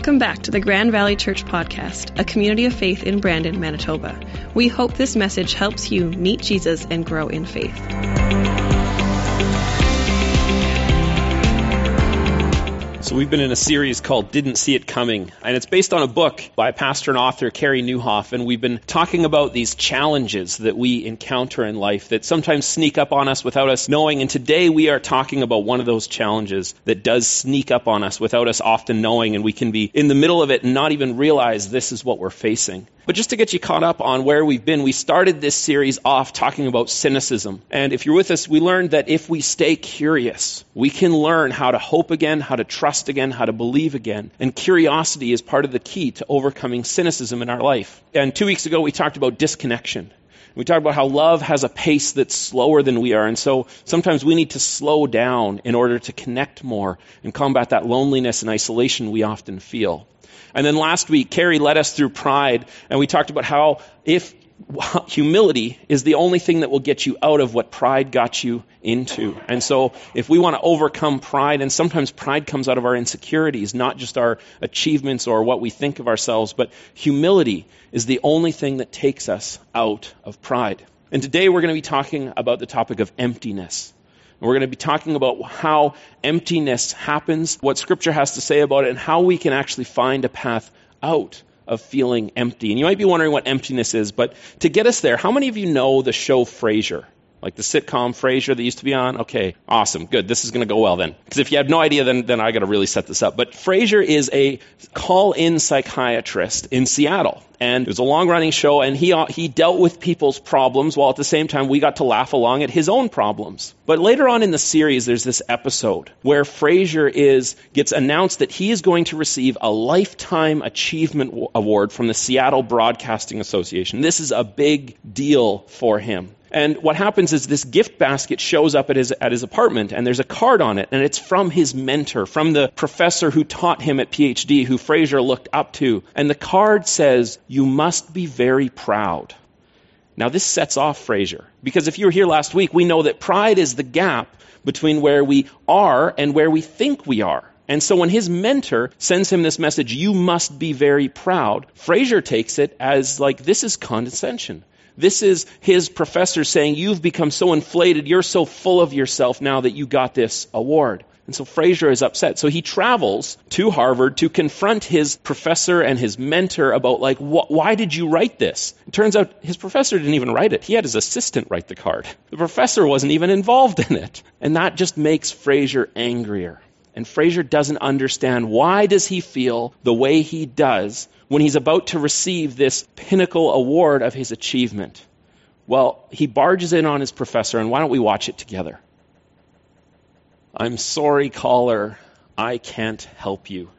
Welcome back to the Grand Valley Church Podcast, a community of faith in Brandon, Manitoba. We hope this message helps you meet Jesus and grow in faith. So, we've been in a series called Didn't See It Coming, and it's based on a book by pastor and author Carey Nieuwhof, And we've been talking about these challenges that we encounter in life that sometimes sneak up on us without us knowing. And today we are talking about one of those challenges that does sneak up on us without us often knowing, and we can be in the middle of it and not even realize this is what we're facing. But just to get you caught up on where we've been, we started this series off talking about cynicism. And if you're with us, we learned that if we stay curious, we can learn how to hope again, how to trust again, how to believe again. And curiosity is part of the key to overcoming cynicism in our life. And two weeks ago, we talked about disconnection. We talked about how love has a pace that's slower than we are. And so sometimes we need to slow down in order to connect more and combat that loneliness and isolation we often feel. And then last week, Carey led us through pride, and we talked about how if humility is the only thing that will get you out of what pride got you into. And so, if we want to overcome pride, and sometimes pride comes out of our insecurities, not just our achievements or what we think of ourselves, but humility is the only thing that takes us out of pride. And today we're going to be talking about the topic of emptiness. And we're going to be talking about how emptiness happens, what Scripture has to say about it, and how we can actually find a path out of feeling empty. And you might be wondering what emptiness is, but to get us there, how many of you know the show Frasier? Like the sitcom Frasier that used to be on? Okay, awesome, good. This is going to go well then. Because if you have no idea, then, then I got to really set this up. But Frasier is a call in psychiatrist in Seattle. And it was a long running show, and he, uh, he dealt with people's problems while at the same time we got to laugh along at his own problems. But later on in the series, there's this episode where Frasier is, gets announced that he is going to receive a Lifetime Achievement Award from the Seattle Broadcasting Association. This is a big deal for him. And what happens is this gift basket shows up at his, at his apartment, and there's a card on it, and it's from his mentor, from the professor who taught him at PhD, who Frasier looked up to. And the card says, You must be very proud. Now, this sets off Frasier. Because if you were here last week, we know that pride is the gap between where we are and where we think we are. And so when his mentor sends him this message, you must be very proud, Frasier takes it as like, this is condescension. This is his professor saying, You've become so inflated, you're so full of yourself now that you got this award. And so Frasier is upset. So he travels to Harvard to confront his professor and his mentor about, like, wh- why did you write this? It turns out his professor didn't even write it. He had his assistant write the card. The professor wasn't even involved in it. And that just makes Frasier angrier. And Frasier doesn't understand why does he feel the way he does when he's about to receive this pinnacle award of his achievement. Well, he barges in on his professor, and why don't we watch it together? I'm sorry, caller. I can't help you.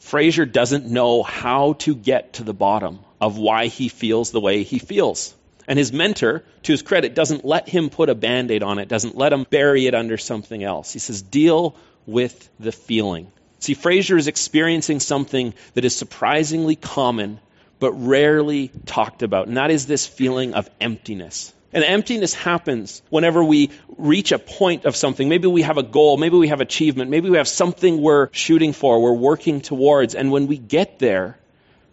Frasier doesn't know how to get to the bottom of why he feels the way he feels. And his mentor, to his credit, doesn't let him put a band aid on it, doesn't let him bury it under something else. He says, deal with the feeling. See, Frasier is experiencing something that is surprisingly common, but rarely talked about, and that is this feeling of emptiness. And emptiness happens whenever we reach a point of something. Maybe we have a goal, maybe we have achievement, maybe we have something we're shooting for, we're working towards, and when we get there,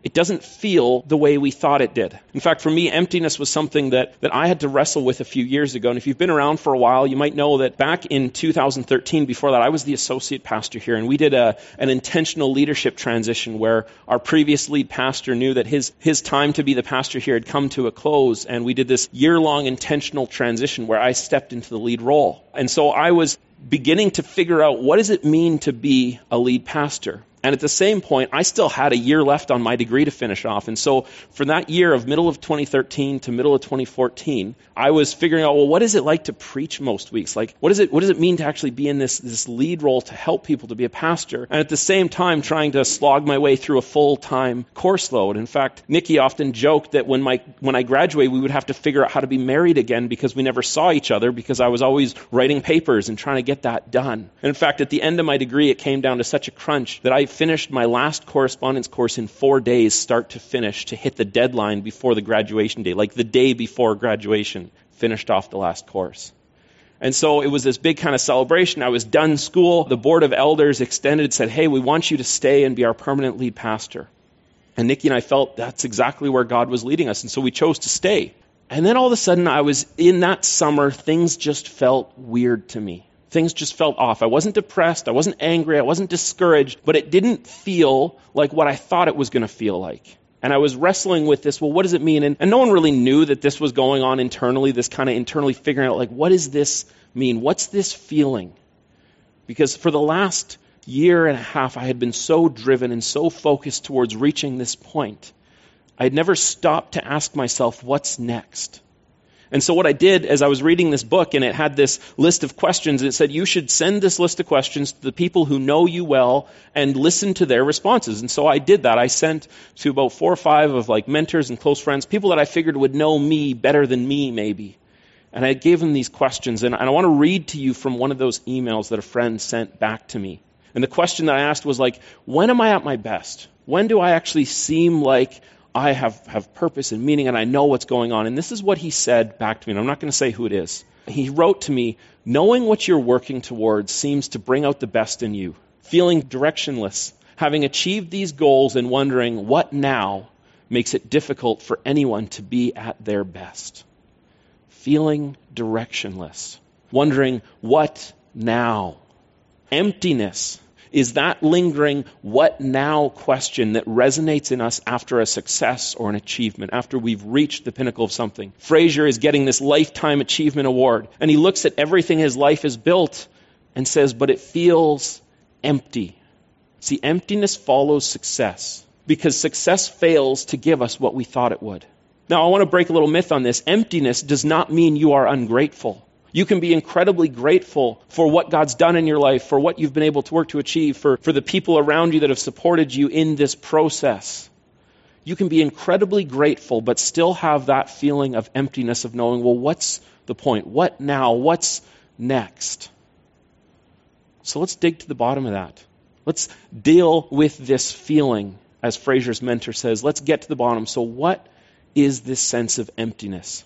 it doesn't feel the way we thought it did. In fact, for me, emptiness was something that, that I had to wrestle with a few years ago. And if you've been around for a while, you might know that back in 2013, before that, I was the associate pastor here. And we did a, an intentional leadership transition where our previous lead pastor knew that his, his time to be the pastor here had come to a close. And we did this year long intentional transition where I stepped into the lead role. And so I was beginning to figure out what does it mean to be a lead pastor? And at the same point, I still had a year left on my degree to finish off. And so for that year of middle of 2013 to middle of 2014, I was figuring out, well, what is it like to preach most weeks? Like, what, is it, what does it mean to actually be in this, this lead role to help people to be a pastor? And at the same time, trying to slog my way through a full-time course load. In fact, Nikki often joked that when, my, when I graduated, we would have to figure out how to be married again because we never saw each other because I was always writing papers and trying to get that done. And in fact, at the end of my degree, it came down to such a crunch that I finished my last correspondence course in four days, start to finish, to hit the deadline before the graduation day, like the day before graduation, finished off the last course. And so it was this big kind of celebration. I was done school. The board of elders extended, said, Hey, we want you to stay and be our permanent lead pastor. And Nikki and I felt that's exactly where God was leading us. And so we chose to stay. And then all of a sudden, I was in that summer, things just felt weird to me. Things just felt off. I wasn't depressed. I wasn't angry. I wasn't discouraged, but it didn't feel like what I thought it was going to feel like. And I was wrestling with this. Well, what does it mean? And, and no one really knew that this was going on internally, this kind of internally figuring out, like, what does this mean? What's this feeling? Because for the last year and a half, I had been so driven and so focused towards reaching this point. I had never stopped to ask myself, what's next? And so what I did as I was reading this book and it had this list of questions, it said you should send this list of questions to the people who know you well and listen to their responses. And so I did that. I sent to about four or five of like mentors and close friends, people that I figured would know me better than me maybe. And I gave them these questions and I want to read to you from one of those emails that a friend sent back to me. And the question that I asked was like, when am I at my best? When do I actually seem like I have, have purpose and meaning and I know what's going on. And this is what he said back to me, and I'm not going to say who it is. He wrote to me, knowing what you're working towards seems to bring out the best in you. Feeling directionless, having achieved these goals and wondering what now makes it difficult for anyone to be at their best. Feeling directionless, wondering what now. Emptiness, is that lingering what now question that resonates in us after a success or an achievement, after we've reached the pinnacle of something. Frasier is getting this lifetime achievement award, and he looks at everything his life has built and says, but it feels empty. See, emptiness follows success because success fails to give us what we thought it would. Now, I want to break a little myth on this. Emptiness does not mean you are ungrateful. You can be incredibly grateful for what God's done in your life, for what you've been able to work to achieve, for, for the people around you that have supported you in this process. You can be incredibly grateful, but still have that feeling of emptiness of knowing, well, what's the point? What now? What's next? So let's dig to the bottom of that. Let's deal with this feeling, as Frasier's mentor says. Let's get to the bottom. So, what is this sense of emptiness?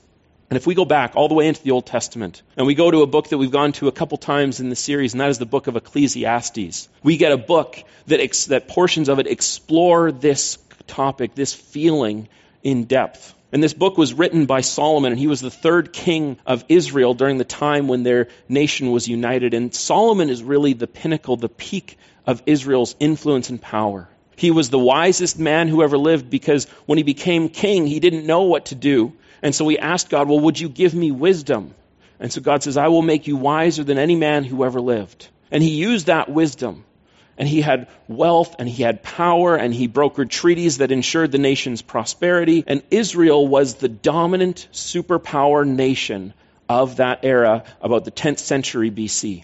And if we go back all the way into the Old Testament, and we go to a book that we've gone to a couple times in the series, and that is the book of Ecclesiastes, we get a book that, ex- that portions of it explore this topic, this feeling in depth. And this book was written by Solomon, and he was the third king of Israel during the time when their nation was united. And Solomon is really the pinnacle, the peak of Israel's influence and power. He was the wisest man who ever lived because when he became king, he didn't know what to do. And so we asked God, Well, would you give me wisdom? And so God says, I will make you wiser than any man who ever lived. And he used that wisdom. And he had wealth and he had power and he brokered treaties that ensured the nation's prosperity. And Israel was the dominant superpower nation of that era, about the 10th century BC.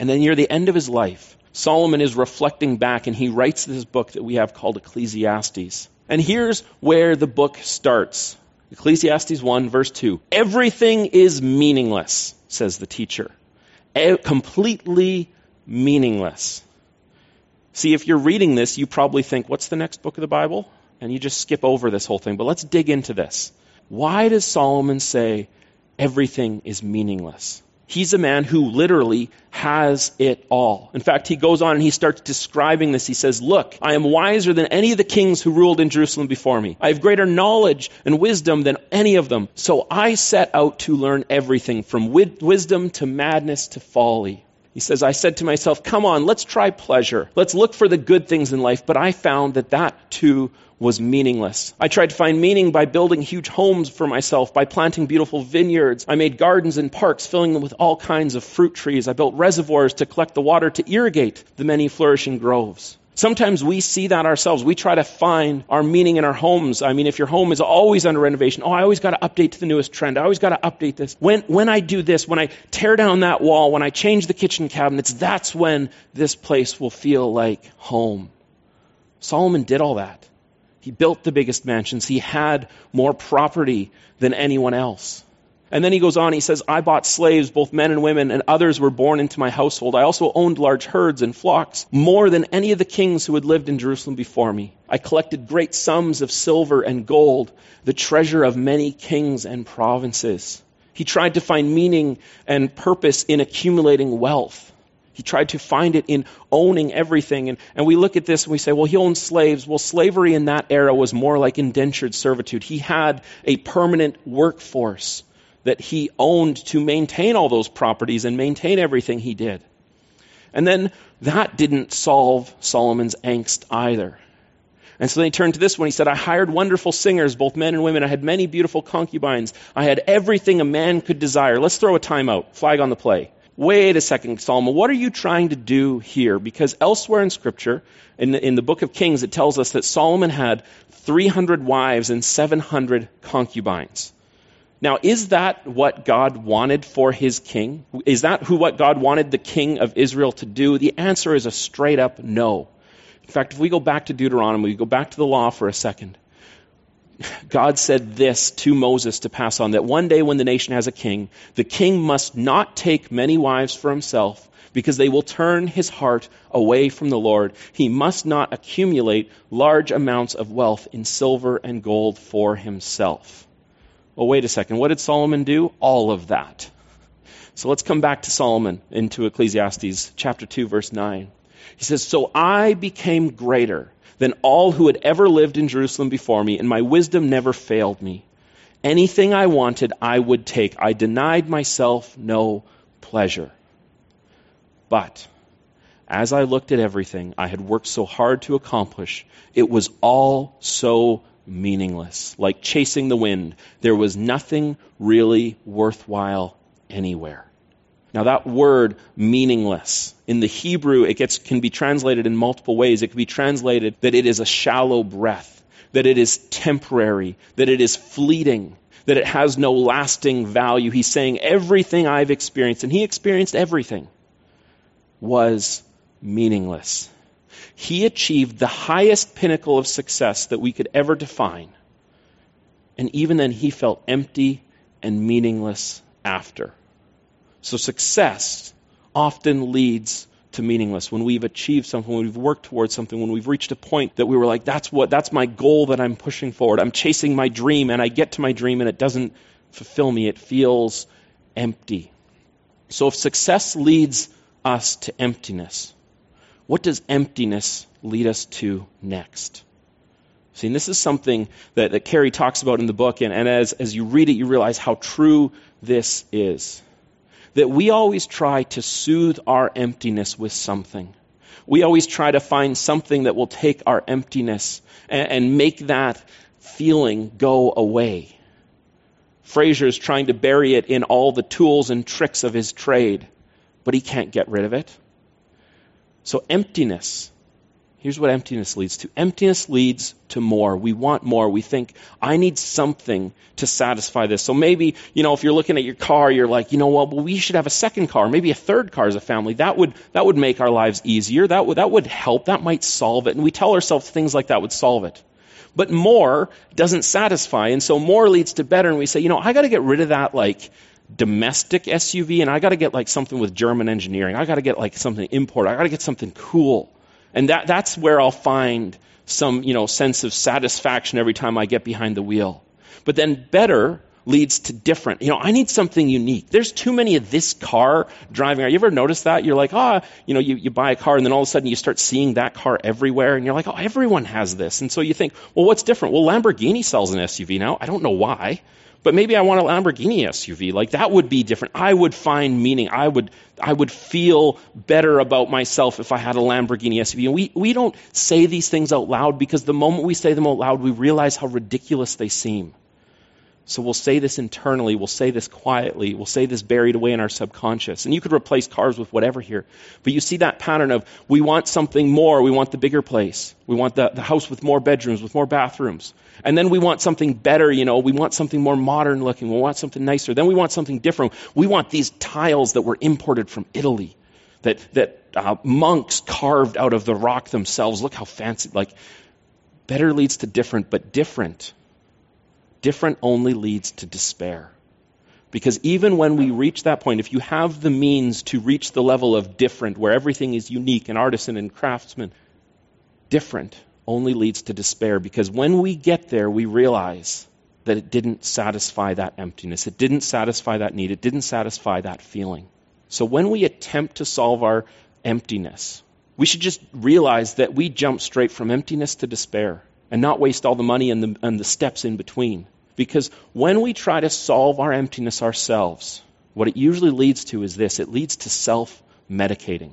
And then near the end of his life, Solomon is reflecting back and he writes this book that we have called Ecclesiastes. And here's where the book starts. Ecclesiastes 1, verse 2. Everything is meaningless, says the teacher. Completely meaningless. See, if you're reading this, you probably think, what's the next book of the Bible? And you just skip over this whole thing. But let's dig into this. Why does Solomon say everything is meaningless? He's a man who literally has it all. In fact, he goes on and he starts describing this. He says, Look, I am wiser than any of the kings who ruled in Jerusalem before me. I have greater knowledge and wisdom than any of them. So I set out to learn everything from wisdom to madness to folly. He says, I said to myself, Come on, let's try pleasure. Let's look for the good things in life. But I found that that too was meaningless. I tried to find meaning by building huge homes for myself, by planting beautiful vineyards. I made gardens and parks, filling them with all kinds of fruit trees. I built reservoirs to collect the water to irrigate the many flourishing groves. Sometimes we see that ourselves. We try to find our meaning in our homes. I mean, if your home is always under renovation, oh, I always got to update to the newest trend. I always got to update this. When, when I do this, when I tear down that wall, when I change the kitchen cabinets, that's when this place will feel like home. Solomon did all that. He built the biggest mansions. He had more property than anyone else. And then he goes on, he says, I bought slaves, both men and women, and others were born into my household. I also owned large herds and flocks, more than any of the kings who had lived in Jerusalem before me. I collected great sums of silver and gold, the treasure of many kings and provinces. He tried to find meaning and purpose in accumulating wealth. He tried to find it in owning everything. And, and we look at this and we say, well, he owned slaves. Well, slavery in that era was more like indentured servitude. He had a permanent workforce that he owned to maintain all those properties and maintain everything he did. And then that didn't solve Solomon's angst either. And so then he turned to this one. He said, I hired wonderful singers, both men and women. I had many beautiful concubines. I had everything a man could desire. Let's throw a timeout. Flag on the play wait a second, Solomon, what are you trying to do here? Because elsewhere in Scripture, in the, in the book of Kings, it tells us that Solomon had 300 wives and 700 concubines. Now, is that what God wanted for his king? Is that who what God wanted the king of Israel to do? The answer is a straight up no. In fact, if we go back to Deuteronomy, we go back to the law for a second. God said this to Moses to pass on that one day when the nation has a king, the king must not take many wives for himself because they will turn his heart away from the Lord. He must not accumulate large amounts of wealth in silver and gold for himself. Well, wait a second. What did Solomon do? All of that. So let's come back to Solomon into Ecclesiastes chapter 2 verse 9. He says, So I became greater than all who had ever lived in Jerusalem before me, and my wisdom never failed me. Anything I wanted, I would take. I denied myself no pleasure. But as I looked at everything I had worked so hard to accomplish, it was all so meaningless, like chasing the wind. There was nothing really worthwhile anywhere. Now that word meaningless in the Hebrew it gets can be translated in multiple ways. It can be translated that it is a shallow breath, that it is temporary, that it is fleeting, that it has no lasting value. He's saying everything I've experienced and he experienced everything was meaningless. He achieved the highest pinnacle of success that we could ever define. And even then he felt empty and meaningless after. So success often leads to meaningless. When we've achieved something, when we've worked towards something, when we've reached a point that we were like, that's what, that's my goal that I'm pushing forward. I'm chasing my dream and I get to my dream and it doesn't fulfill me. It feels empty. So if success leads us to emptiness, what does emptiness lead us to next? See, and this is something that, that Carey talks about in the book, and, and as, as you read it, you realize how true this is that we always try to soothe our emptiness with something. We always try to find something that will take our emptiness and, and make that feeling go away. Frasier is trying to bury it in all the tools and tricks of his trade, but he can't get rid of it. So emptiness Here's what emptiness leads to emptiness leads to more. We want more. We think, I need something to satisfy this. So maybe, you know, if you're looking at your car, you're like, you know what, well, we should have a second car, maybe a third car as a family. That would, that would make our lives easier. That would, that would help. That might solve it. And we tell ourselves things like that would solve it. But more doesn't satisfy. And so more leads to better. And we say, you know, I got to get rid of that, like, domestic SUV and I got to get like something with German engineering. I got to get like something import. I got to get something cool. And that, that's where I'll find some, you know, sense of satisfaction every time I get behind the wheel. But then better leads to different. You know, I need something unique. There's too many of this car driving. You ever notice that? You're like, ah, oh, you know, you, you buy a car and then all of a sudden you start seeing that car everywhere and you're like, oh, everyone has this. And so you think, well, what's different? Well, Lamborghini sells an SUV now. I don't know why but maybe I want a Lamborghini SUV. Like that would be different. I would find meaning. I would, I would feel better about myself if I had a Lamborghini SUV. And we, we don't say these things out loud because the moment we say them out loud, we realize how ridiculous they seem. So we'll say this internally, we'll say this quietly, we'll say this buried away in our subconscious. And you could replace cars with whatever here. But you see that pattern of we want something more, we want the bigger place. We want the, the house with more bedrooms, with more bathrooms. And then we want something better, you know, we want something more modern looking, we want something nicer. Then we want something different. We want these tiles that were imported from Italy, that, that uh, monks carved out of the rock themselves. Look how fancy, like, better leads to different, but different different only leads to despair. Because even when we reach that point, if you have the means to reach the level of different, where everything is unique and artisan and craftsman, different only leads to despair. Because when we get there, we realize that it didn't satisfy that emptiness. It didn't satisfy that need. It didn't satisfy that feeling. So when we attempt to solve our emptiness, we should just realize that we jump straight from emptiness to despair and not waste all the money and the, and the steps in between. Because when we try to solve our emptiness ourselves, what it usually leads to is this it leads to self medicating.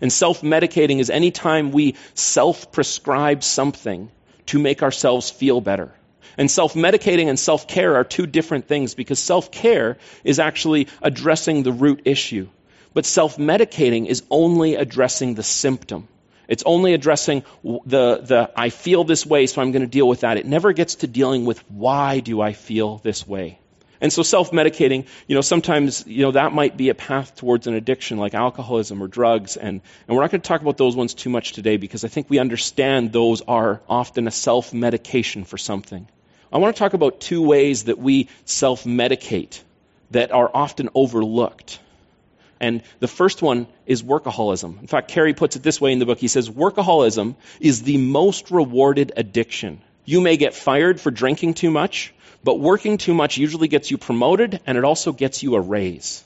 And self medicating is any time we self prescribe something to make ourselves feel better. And self medicating and self care are two different things because self care is actually addressing the root issue. But self medicating is only addressing the symptom. It's only addressing the, the I feel this way, so I'm going to deal with that. It never gets to dealing with why do I feel this way. And so self-medicating, you know, sometimes, you know, that might be a path towards an addiction like alcoholism or drugs. And, and we're not going to talk about those ones too much today because I think we understand those are often a self-medication for something. I want to talk about two ways that we self-medicate that are often overlooked. And the first one is workaholism. In fact, Carey puts it this way in the book. He says, workaholism is the most rewarded addiction. You may get fired for drinking too much, but working too much usually gets you promoted and it also gets you a raise.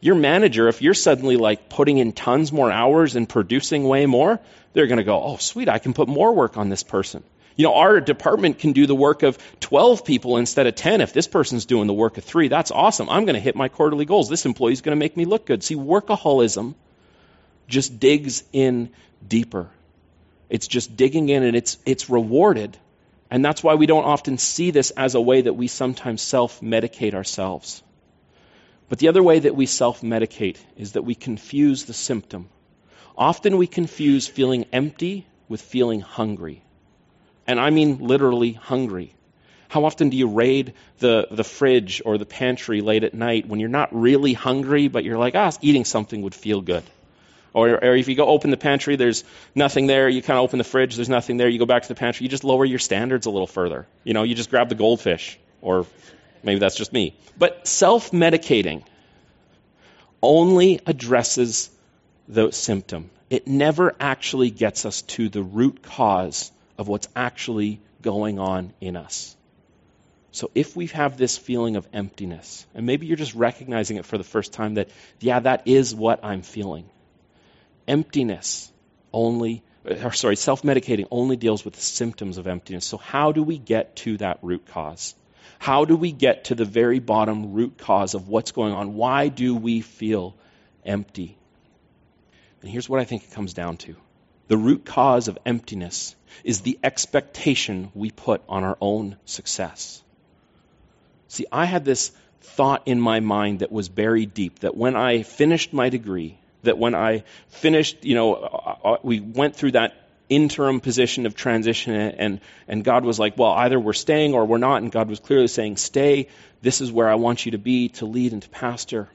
Your manager, if you're suddenly like putting in tons more hours and producing way more, they're going to go, oh, sweet, I can put more work on this person. You know, our department can do the work of 12 people instead of 10. If this person's doing the work of three, that's awesome. I'm going to hit my quarterly goals. This employee's going to make me look good. See, workaholism just digs in deeper. It's just digging in and it's, it's rewarded. And that's why we don't often see this as a way that we sometimes self medicate ourselves. But the other way that we self medicate is that we confuse the symptom. Often we confuse feeling empty with feeling hungry. And I mean literally hungry. How often do you raid the, the fridge or the pantry late at night when you're not really hungry, but you're like, ah, eating something would feel good? Or, or if you go open the pantry, there's nothing there. You kind of open the fridge, there's nothing there. You go back to the pantry, you just lower your standards a little further. You know, you just grab the goldfish. Or maybe that's just me. But self medicating only addresses the symptom. It never actually gets us to the root cause of what's actually going on in us. So if we have this feeling of emptiness, and maybe you're just recognizing it for the first time that, yeah, that is what I'm feeling. Emptiness only, or sorry, self medicating only deals with the symptoms of emptiness. So how do we get to that root cause? How do we get to the very bottom root cause of what's going on? Why do we feel empty? And here's what I think it comes down to the root cause of emptiness is the expectation we put on our own success. See, I had this thought in my mind that was buried deep that when I finished my degree, that when I finished, you know, uh, uh, we went through that interim position of transition and, and God was like, well, either we're staying or we're not. And God was clearly saying, stay. This is where I want you to be to lead and to pastor.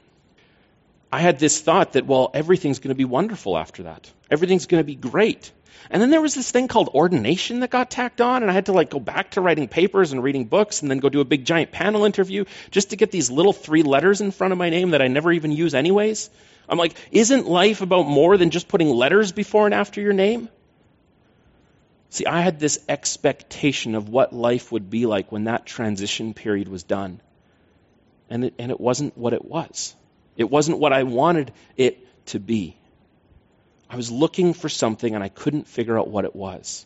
I had this thought that, well, everything's going to be wonderful after that. Everything's going to be great. And then there was this thing called ordination that got tacked on, and I had to like go back to writing papers and reading books and then go do a big giant panel interview just to get these little three letters in front of my name that I never even use anyways. I'm like, isn't life about more than just putting letters before and after your name? See, I had this expectation of what life would be like when that transition period was done. And it, and it wasn't what it was. It wasn't what I wanted it to be. I was looking for something and I couldn't figure out what it was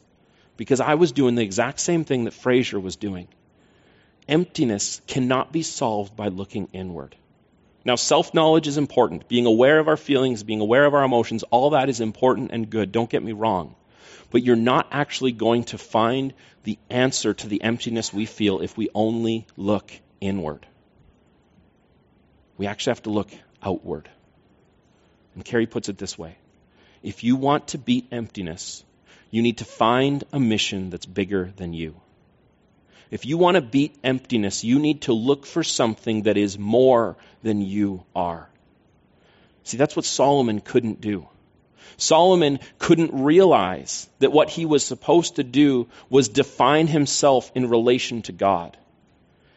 because I was doing the exact same thing that Frasier was doing. Emptiness cannot be solved by looking inward. Now, self knowledge is important. Being aware of our feelings, being aware of our emotions, all that is important and good. Don't get me wrong. But you're not actually going to find the answer to the emptiness we feel if we only look inward. We actually have to look outward. And Carey puts it this way if you want to beat emptiness, you need to find a mission that's bigger than you. If you want to beat emptiness, you need to look for something that is more than you are. See, that's what Solomon couldn't do. Solomon couldn't realize that what he was supposed to do was define himself in relation to God.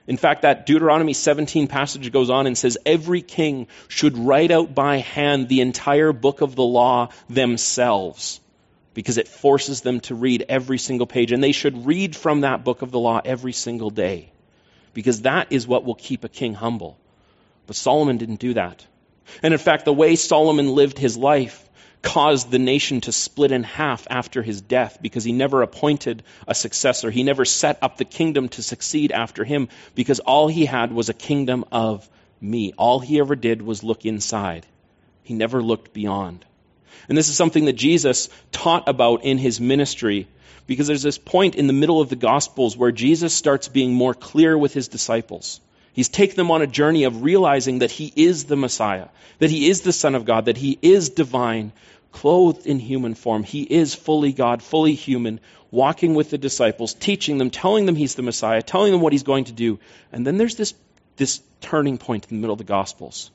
In fact, that Deuteronomy 17 passage goes on and says, Every king should write out by hand the entire book of the law themselves. because it forces them to read every single page. And they should read from that book of the law every single day because that is what will keep a king humble. But Solomon didn't do that. And in fact, the way Solomon lived his life caused the nation to split in half after his death because he never appointed a successor. He never set up the kingdom to succeed after him because all he had was a kingdom of me. All he ever did was look inside. He never looked beyond. And this is something that Jesus taught about in his ministry because there's this point in the middle of the Gospels where Jesus starts being more clear with his disciples. He's taken them on a journey of realizing that he is the Messiah, that he is the Son of God, that he is divine, clothed in human form. He is fully God, fully human, walking with the disciples, teaching them, telling them he's the Messiah, telling them what he's going to do. And then there's this, this turning point in the middle of the Gospels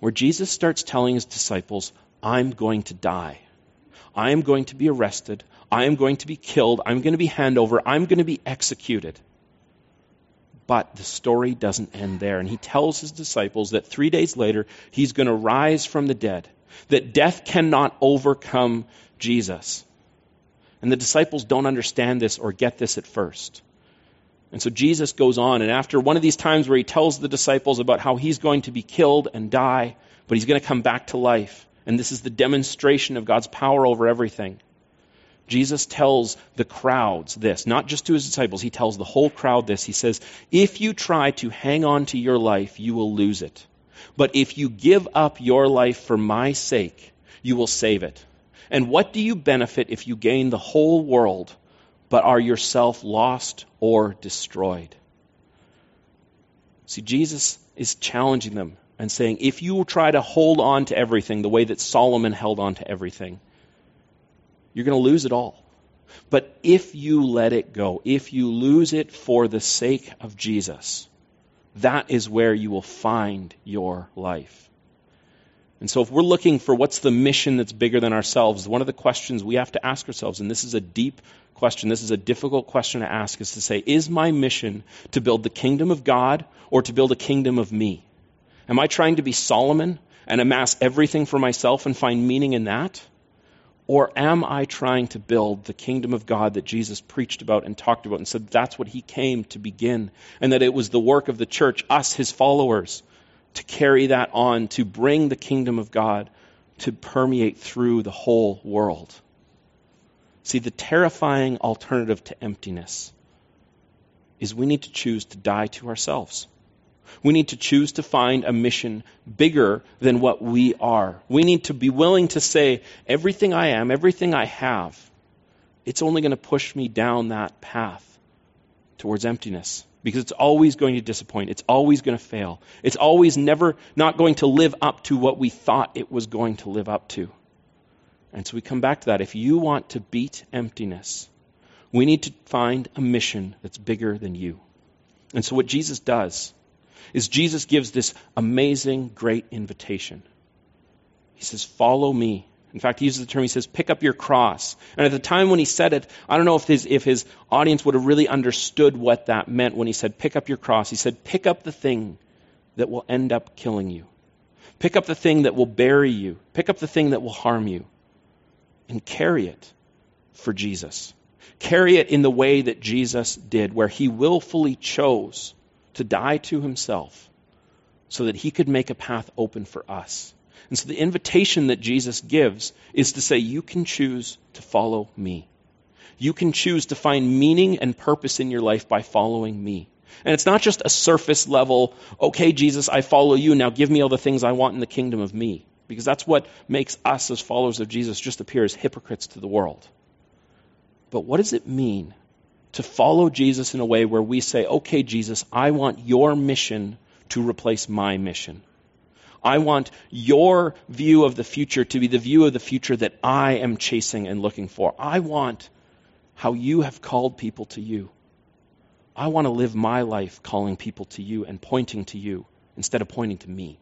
where Jesus starts telling his disciples, I'm going to die. I am going to be arrested. I am going to be killed. I'm going to be handed over. I'm going to be executed. But the story doesn't end there. And he tells his disciples that three days later, he's going to rise from the dead, that death cannot overcome Jesus. And the disciples don't understand this or get this at first. And so Jesus goes on, and after one of these times where he tells the disciples about how he's going to be killed and die, but he's going to come back to life, and this is the demonstration of God's power over everything. Jesus tells the crowds this, not just to his disciples, he tells the whole crowd this. He says, If you try to hang on to your life, you will lose it. But if you give up your life for my sake, you will save it. And what do you benefit if you gain the whole world, but are yourself lost or destroyed? See, Jesus is challenging them and saying, if you try to hold on to everything the way that Solomon held on to everything, you're going to lose it all. But if you let it go, if you lose it for the sake of Jesus, that is where you will find your life. And so, if we're looking for what's the mission that's bigger than ourselves, one of the questions we have to ask ourselves, and this is a deep question, this is a difficult question to ask, is to say, is my mission to build the kingdom of God or to build a kingdom of me? Am I trying to be Solomon and amass everything for myself and find meaning in that? Or am I trying to build the kingdom of God that Jesus preached about and talked about and said that's what he came to begin? And that it was the work of the church, us, his followers, to carry that on, to bring the kingdom of God to permeate through the whole world. See, the terrifying alternative to emptiness is we need to choose to die to ourselves. We need to choose to find a mission bigger than what we are. We need to be willing to say, everything I am, everything I have, it's only going to push me down that path towards emptiness because it's always going to disappoint. It's always going to fail. It's always never not going to live up to what we thought it was going to live up to. And so we come back to that. If you want to beat emptiness, we need to find a mission that's bigger than you. And so what Jesus does is Jesus gives this amazing, great invitation. He says, Follow me. In fact, he uses the term, he says, pick up your cross. And at the time when he said it, I don't know if his, if his audience would have really understood what that meant when he said, pick up your cross. He said, pick up the thing that will end up killing you. Pick up the thing that will bury you. Pick up the thing that will harm you. And carry it for Jesus. Carry it in the way that Jesus did, where he willfully chose to die to himself so that he could make a path open for us. And so the invitation that Jesus gives is to say, You can choose to follow me. You can choose to find meaning and purpose in your life by following me. And it's not just a surface level, okay, Jesus, I follow you. Now give me all the things I want in the kingdom of me. Because that's what makes us as followers of Jesus just appear as hypocrites to the world. But what does it mean to follow Jesus in a way where we say, okay, Jesus, I want your mission to replace my mission. I want your view of the future to be the view of the future that I am chasing and looking for. I want how you have called people to you. I want to live my life calling people to you and pointing to you instead of pointing to me.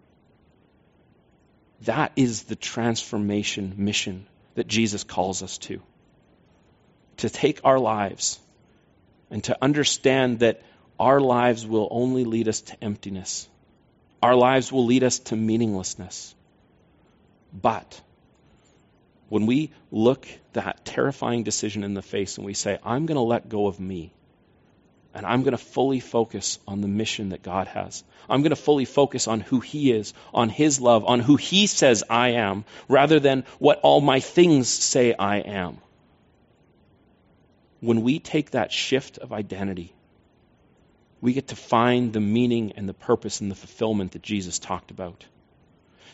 That is the transformation mission that Jesus calls us to. To take our lives and to understand that our lives will only lead us to emptiness. Our lives will lead us to meaninglessness. But when we look that terrifying decision in the face and we say, I'm going to let go of me and I'm going to fully focus on the mission that God has. I'm going to fully focus on who He is, on His love, on who He says I am, rather than what all my things say I am. When we take that shift of identity, we get to find the meaning and the purpose and the fulfillment that Jesus talked about.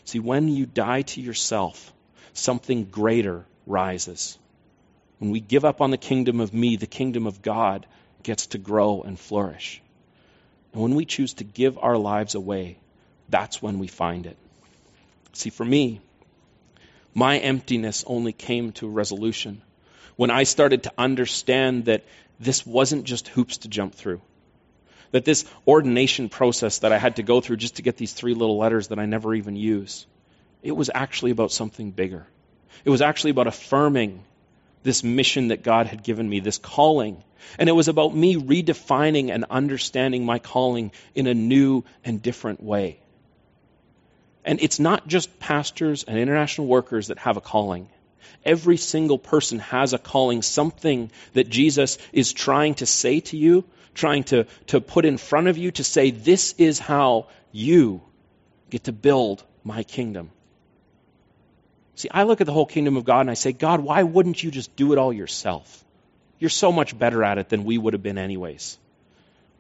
See, when you die to yourself, something greater rises. When we give up on the kingdom of me, the kingdom of God gets to grow and flourish. And when we choose to give our lives away, that's when we find it. See, for me, my emptiness only came to a resolution when I started to understand that this wasn't just hoops to jump through. That this ordination process that I had to go through just to get these three little letters that I never even use, it was actually about something bigger. It was actually about affirming this mission that God had given me, this calling. And it was about me redefining and understanding my calling in a new and different way. And it's not just pastors and international workers that have a calling. Every single person has a calling, something that Jesus is trying to say to you, trying to, to put in front of you to say, this is how you get to build my kingdom. See, I look at the whole kingdom of God and I say, God, why wouldn't you just do it all yourself? You're so much better at it than we would have been, anyways.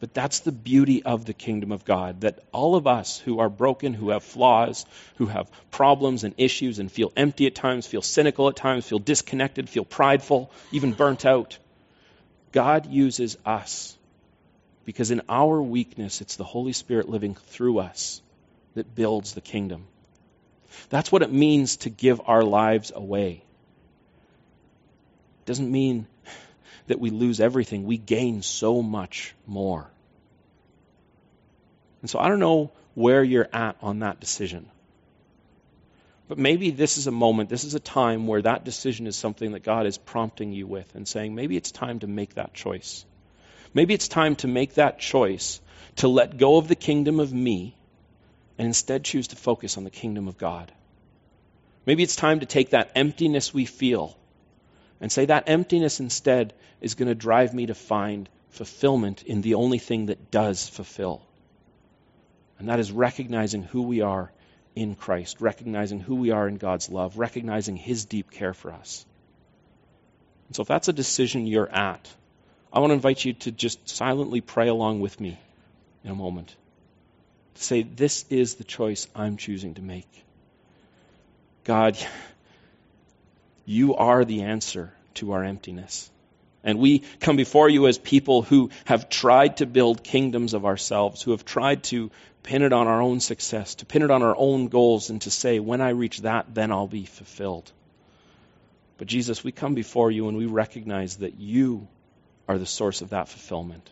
But that's the beauty of the kingdom of God that all of us who are broken, who have flaws, who have problems and issues and feel empty at times, feel cynical at times, feel disconnected, feel prideful, even burnt out, God uses us because in our weakness, it's the Holy Spirit living through us that builds the kingdom. That's what it means to give our lives away. It doesn't mean that we lose everything, we gain so much more. And so I don't know where you're at on that decision. But maybe this is a moment, this is a time where that decision is something that God is prompting you with and saying, maybe it's time to make that choice. Maybe it's time to make that choice to let go of the kingdom of me and instead choose to focus on the kingdom of God. Maybe it's time to take that emptiness we feel and say that emptiness instead is going to drive me to find fulfillment in the only thing that does fulfill. And that is recognizing who we are in Christ, recognizing who we are in God's love, recognizing His deep care for us. And so, if that's a decision you're at, I want to invite you to just silently pray along with me in a moment to say, This is the choice I'm choosing to make. God, you are the answer to our emptiness. And we come before you as people who have tried to build kingdoms of ourselves, who have tried to pin it on our own success, to pin it on our own goals, and to say, when I reach that, then I'll be fulfilled. But Jesus, we come before you and we recognize that you are the source of that fulfillment.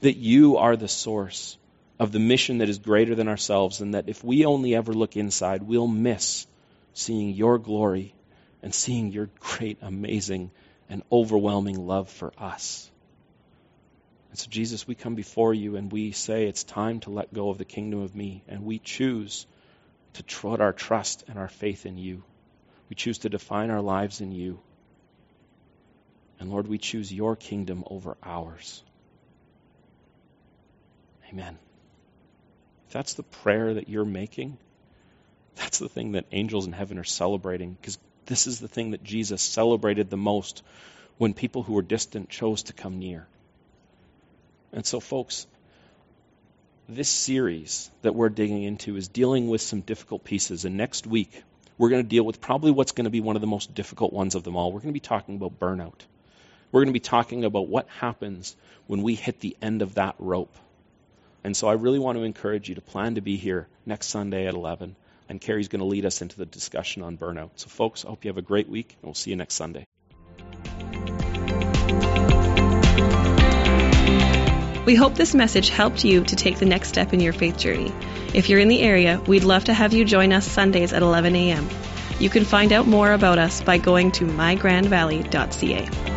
That you are the source of the mission that is greater than ourselves, and that if we only ever look inside, we'll miss seeing your glory and seeing your great, amazing, and overwhelming love for us. And so, Jesus, we come before you and we say it's time to let go of the kingdom of me, and we choose to put our trust and our faith in you. We choose to define our lives in you. And Lord, we choose your kingdom over ours. Amen If that's the prayer that you're making, that's the thing that angels in heaven are celebrating because this is the thing that Jesus celebrated the most when people who were distant chose to come near. And so, folks, this series that we're digging into is dealing with some difficult pieces. And next week, we're going to deal with probably what's going to be one of the most difficult ones of them all. We're going to be talking about burnout. We're going to be talking about what happens when we hit the end of that rope. And so I really want to encourage you to plan to be here next Sunday at 11. And Carrie's going to lead us into the discussion on burnout. So, folks, I hope you have a great week, and we'll see you next Sunday. We hope this message helped you to take the next step in your faith journey. If you're in the area, we'd love to have you join us Sundays at 11 a.m. You can find out more about us by going to mygrandvalley.ca.